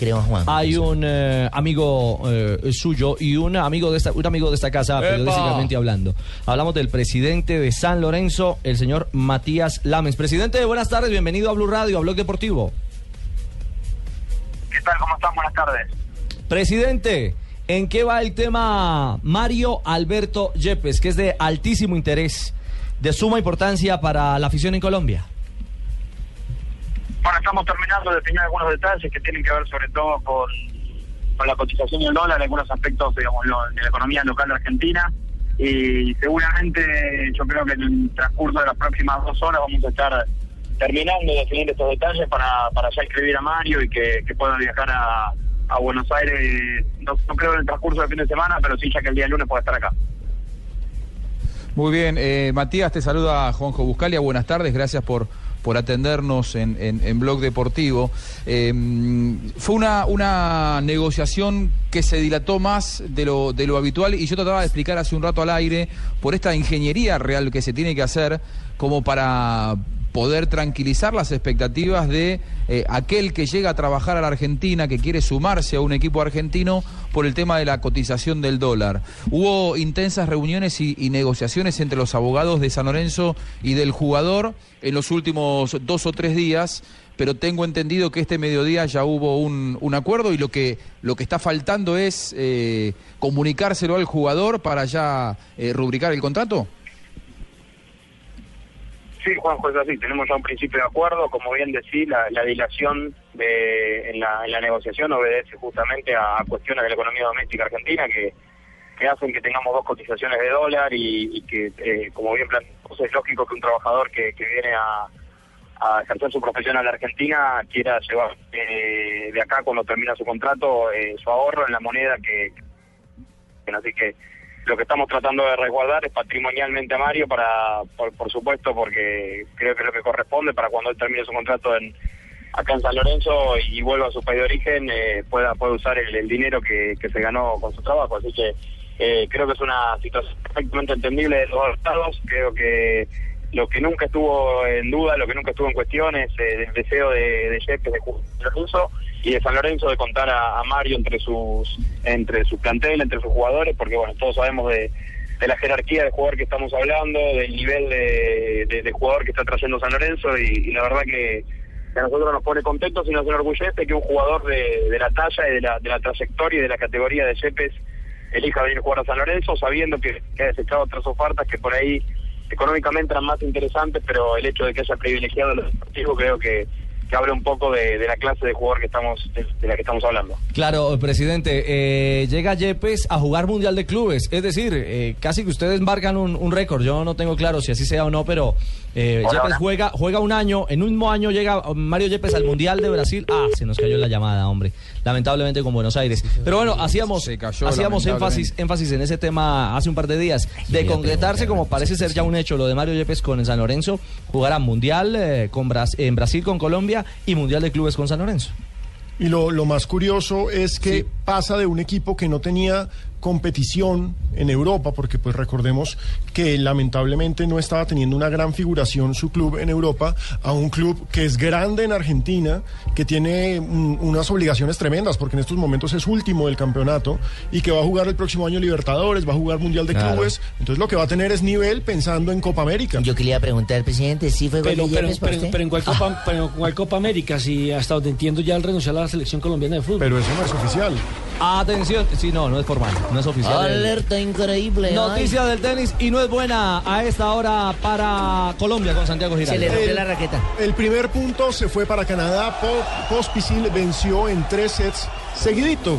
creo, Juan. Hay un eh, amigo eh, suyo y un amigo de esta, un amigo de esta casa, ¡Epa! periodísticamente hablando. Hablamos del presidente de San Lorenzo, el señor Matías Lamens. Presidente, buenas tardes, bienvenido a Blue Radio, a Blog Deportivo. ¿Qué tal? ¿Cómo están? Buenas tardes. Presidente, ¿en qué va el tema Mario Alberto Yepes, que es de altísimo interés, de suma importancia para la afición en Colombia? Estamos terminando de definir algunos detalles que tienen que ver sobre todo con, con la cotización del dólar, algunos aspectos digamos, lo- de la economía local de Argentina. Y seguramente yo creo que en el transcurso de las próximas dos horas vamos a estar terminando de definir estos detalles para, para ya escribir a Mario y que, pueda viajar a, a Buenos Aires, no, no creo en el transcurso del fin de semana, pero sí ya que el día lunes pueda estar acá. Muy bien, eh, Matías, te saluda Juanjo Buscalia, buenas tardes, gracias por, por atendernos en, en, Blog Deportivo. Eh, fue una, una negociación que se dilató más de lo, de lo habitual y yo trataba de explicar hace un rato al aire por esta ingeniería real que se tiene que hacer como para poder tranquilizar las expectativas de eh, aquel que llega a trabajar a la Argentina, que quiere sumarse a un equipo argentino por el tema de la cotización del dólar. Hubo intensas reuniones y, negociaciones entre los abogados de San Lorenzo y del jugador en los últimos dos o tres días, pero tengo entendido que este mediodía ya hubo un, un acuerdo y lo que, lo que está faltando es eh, comunicárselo al jugador para ya eh, rubricar el contrato. Sí, Juanjo, es así. Tenemos ya un principio de acuerdo. Como bien decís, la, la dilación de, en, la, negociación obedece justamente a, cuestiones de la economía doméstica argentina que, que hacen que tengamos dos cotizaciones de dólar y, y que, eh, como bien planteamos, es lógico que un trabajador que, que viene a, a ejercer su profesión a la Argentina quiera llevar eh, de acá cuando termina su contrato eh, su ahorro en la moneda que, que así que lo que estamos tratando de resguardar es patrimonialmente a Mario para por, por supuesto porque creo que es lo que corresponde para cuando él termine su contrato en acá en San Lorenzo y vuelva a su país de origen eh, pueda pueda usar el, dinero que, se ganó con su trabajo. Así que eh, creo que es una situación perfectamente entendible de los dos estados creo que lo que nunca estuvo en duda, lo que nunca estuvo en cuestión es eh, el deseo de, de Yepes de Lorenzo y de San Lorenzo de contar a, Mario entre sus entre su plantel, entre sus jugadores, porque bueno, todos sabemos de, de la jerarquía de jugador que estamos hablando, del nivel de, de- jugador que está trayendo San Lorenzo y, la verdad que, a nosotros nos pone contentos y nos enorgullece que un jugador de, la talla y de la, de la trayectoria y de la categoría de Yepes elija venir a jugar a San Lorenzo sabiendo que ha desechado otras ofertas que por ahí económicamente eran más interesantes, pero el hecho de que haya privilegiado los deportivos creo que, que habla un poco de, de la clase de jugador que estamos de, de la que estamos hablando. Claro, presidente, eh, llega Yepes a jugar Mundial de Clubes, es decir, eh, casi que ustedes marcan un, un récord, yo no tengo claro si así sea o no, pero eh, Hola, Yepes hola. juega, juega un año, en un mismo año llega Mario Yepes al Mundial de Brasil, ah, se nos cayó la llamada, hombre, lamentablemente con Buenos Aires, pero bueno, hacíamos, cayó, hacíamos énfasis, énfasis en ese tema hace un par de días, de concretarse como parece ser ya un hecho lo de Mario Yepes con el San Lorenzo, jugará Mundial eh, con en Brasil con Colombia y Mundial de Clubes con San Lorenzo. Y lo, lo más curioso es que Sí. Pasa de un equipo que no tenía competición en Europa, porque pues recordemos que lamentablemente no estaba teniendo una gran figuración su club en Europa, a un club que es grande en Argentina, que tiene mm, unas obligaciones tremendas, porque en estos momentos es último del campeonato y que va a jugar el próximo año Libertadores, va a jugar Mundial de Claro. Clubes, entonces lo que va a tener es nivel pensando en Copa América. Yo quería preguntar al presidente si fue Pero, gol de pero, en cuál Copa, pero en cuál Copa América, si hasta donde entiendo ya él renunció a la selección colombiana de fútbol. Pero eso no es oficial. Atención, sí, no, no es formal, no es oficial. Alerta increíble. Noticia del tenis y no es buena a esta hora para Colombia con Santiago ay. Se le Giraldo. rompió El- la raqueta. El primer punto se fue para Canadá. Po- Pospisil venció en tres sets seguidito.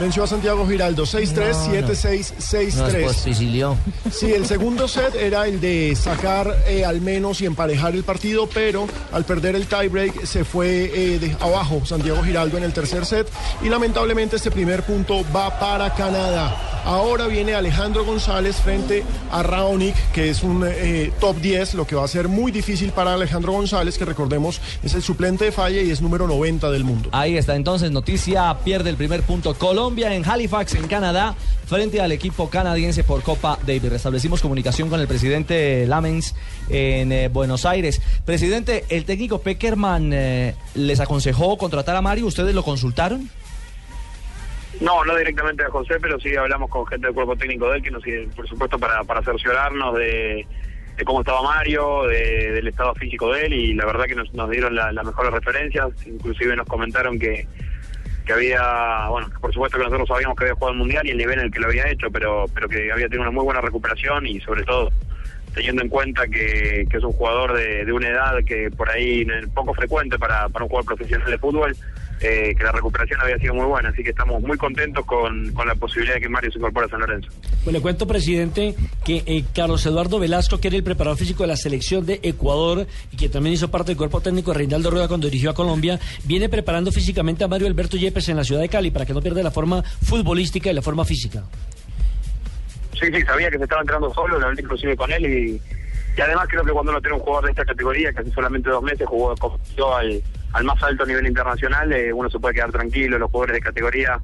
Venció a Santiago Giraldo 6-3, No, no. 7-6, Nos 6-3. posticilió. Sí, el segundo set era el de sacar eh, al menos y emparejar el partido, pero al perder el tiebreak se fue eh, de abajo Santiago Giraldo en el tercer set y lamentablemente este primer punto va para Canadá. Ahora viene Alejandro González frente a Raonic, que es un eh, top 10, lo que va a ser muy difícil para Alejandro González, que recordemos es el suplente de Falle y es número 90 del mundo. Ahí está entonces, noticia, pierde el primer punto Colombia en Halifax, en Canadá, frente al equipo canadiense por Copa Davis. Restablecimos comunicación con el presidente Lamens en eh, Buenos Aires. Presidente, el técnico Peckerman eh, les aconsejó contratar a Mario, ¿ustedes lo consultaron? No, no directamente a José, pero sí hablamos con gente del cuerpo técnico de él, que nos por supuesto, para, para cerciorarnos de, cómo estaba Mario, de, del estado físico de él, y la verdad que nos, nos dieron las mejores referencias, inclusive nos comentaron que, que había, bueno, por supuesto que nosotros sabíamos que había jugado el Mundial y el nivel en el que lo había hecho, pero, pero que había tenido una muy buena recuperación y sobre todo teniendo en cuenta que, que es un jugador de, de, una edad que por ahí poco frecuente para, para un jugador profesional de fútbol, eh, que la recuperación había sido muy buena, así que estamos muy contentos con, con la posibilidad de que Mario se incorpore a San Lorenzo. Pues le cuento, presidente, que eh, Carlos Eduardo Velasco, que era el preparador físico de la selección de Ecuador y que también hizo parte del cuerpo técnico de Reinaldo Rueda cuando dirigió a Colombia, viene preparando físicamente a Mario Alberto Yepes en la ciudad de Cali para que no pierda la forma futbolística y la forma física. Sí, sí, sabía que se estaba entrando solo, lo hablé inclusive con él y, y además creo que cuando uno tiene un jugador de esta categoría, que hace solamente dos meses jugó al, al más alto nivel internacional, eh, uno se puede quedar tranquilo, los jugadores de categoría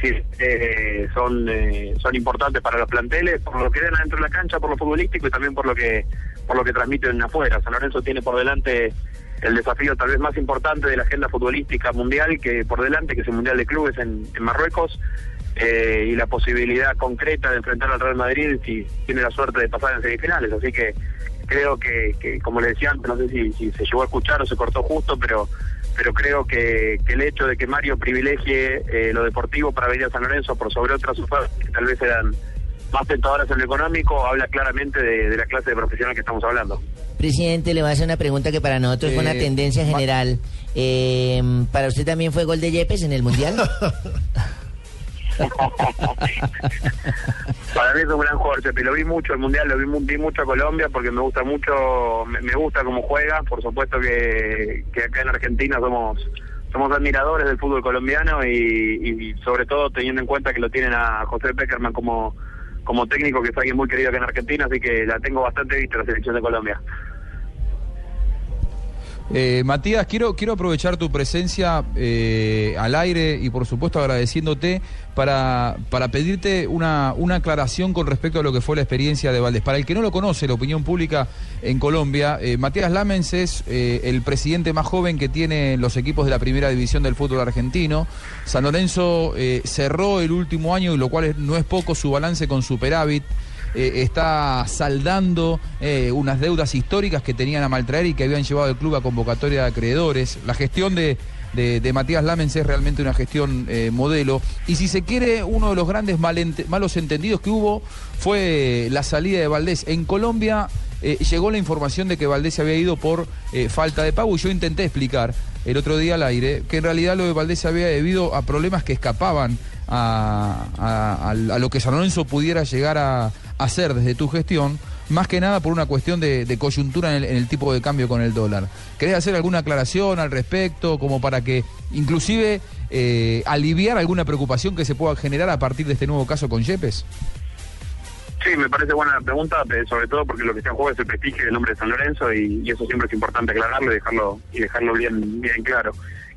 sí, eh, son eh, son importantes para los planteles, por lo que den adentro de la cancha, por lo futbolístico y también por lo que por lo que transmiten afuera. San Lorenzo tiene por delante el desafío tal vez más importante de la agenda futbolística mundial que por delante, que es el Mundial de Clubes en, en Marruecos, eh, y la posibilidad concreta de enfrentar al Real Madrid si tiene la suerte de pasar en semifinales. Así que creo que, que como le decía antes, no sé si, si, se llegó a escuchar o se cortó justo, pero pero creo que, que el hecho de que Mario privilegie eh, lo deportivo para venir a San Lorenzo por sobre otras ofertas que tal vez eran más tentadoras en lo económico, habla claramente de, de, la clase de profesional que estamos hablando. Presidente, le voy a hacer una pregunta que para nosotros eh, fue una tendencia general. Eh, ¿Para usted también fue gol de Yepes en el Mundial? Para mí es un gran jugador, Chepe. Lo vi mucho el Mundial, lo vi, vi mucho a Colombia porque me gusta mucho, me, gusta cómo juega. Por supuesto que, acá en Argentina somos somos admiradores del fútbol colombiano y, y, sobre todo teniendo en cuenta que lo tienen a José Peckerman como, como técnico, que es alguien muy querido acá en Argentina, así que la tengo bastante vista la selección de Colombia. Eh, Matías, quiero, quiero aprovechar tu presencia eh, al aire y por supuesto agradeciéndote para, para pedirte una, una aclaración con respecto a lo que fue la experiencia de Valdés. Para el que no lo conoce, la opinión pública en Colombia, eh, Matías Lamens es el presidente más joven que tiene los equipos de la primera división del fútbol argentino. San Lorenzo cerró el último año, y lo cual no es poco, su balance con superávit. Eh, está saldando eh, unas deudas históricas que tenían a maltraer y que habían llevado el club a convocatoria de acreedores. La gestión de, de, Matías Lamens es realmente una gestión eh, modelo. Y si se quiere, uno de los grandes malos entendidos que hubo fue la salida de Valdés. En Colombia llegó la información de que Valdés se había ido por falta de pago y yo intenté explicar el otro día al aire que en realidad lo de Valdés se había debido a problemas que escapaban a, lo que San Lorenzo pudiera llegar a, hacer desde tu gestión, más que nada por una cuestión de, coyuntura en el, en el, tipo de cambio con el dólar. ¿Querés hacer alguna aclaración al respecto, como para que inclusive eh, aliviar alguna preocupación que se pueda generar a partir de este nuevo caso con Yepes? Sí, me parece buena la pregunta, sobre todo porque lo que está en juego es el prestigio del nombre de San Lorenzo y, eso siempre es importante aclararlo y dejarlo, y dejarlo bien, bien claro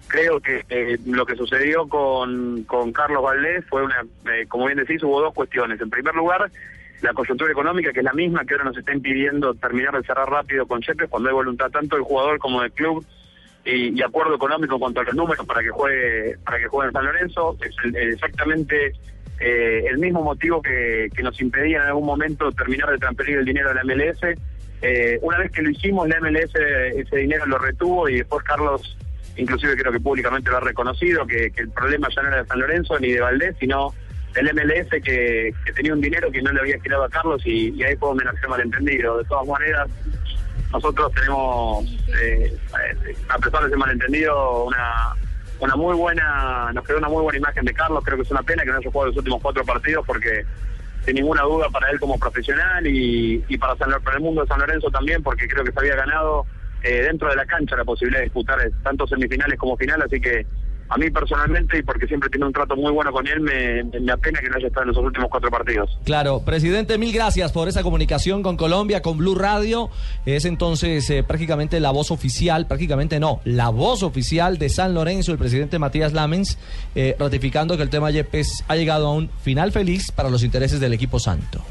creo que eh, lo que sucedió con, con Carlos Valdés fue una, eh, como bien decís, hubo dos cuestiones. En primer lugar, la coyuntura económica, que es la misma que ahora nos está impidiendo terminar de cerrar rápido con Chepe, cuando hay voluntad tanto del jugador como del club y, y, acuerdo económico en cuanto a los números para que juegue para que juegue en San Lorenzo, es exactamente eh, el mismo motivo que, que, nos impedía en algún momento terminar de transferir el dinero a la MLS. Eh, una vez que lo hicimos, la MLS ese dinero lo retuvo y después Carlos, inclusive creo que públicamente lo ha reconocido, que, que el problema ya no era de San Lorenzo ni de Valdés, sino el MLS que, que, tenía un dinero que no le había girado a Carlos y, ahí fue donde nació malentendido. De todas maneras, nosotros tenemos, eh, a pesar de ese malentendido, una, una muy buena, nos quedó una muy buena imagen de Carlos. Creo que es una pena que no haya jugado los últimos cuatro partidos porque sin ninguna duda para él como profesional y, y para, San, para el mundo de San Lorenzo también porque creo que se había ganado eh, dentro de la cancha la posibilidad de disputar tanto semifinales como final, así que a mí personalmente y porque siempre tiene un trato muy bueno con él, me, me apena que no haya estado en los últimos cuatro partidos. Claro, presidente, mil gracias por esa comunicación con Colombia, con Blue Radio. Es entonces eh, prácticamente la voz oficial, prácticamente no, la voz oficial de San Lorenzo, el presidente Matías Lamens, eh, ratificando que el tema Yepes ha llegado a un final feliz para los intereses del equipo santo.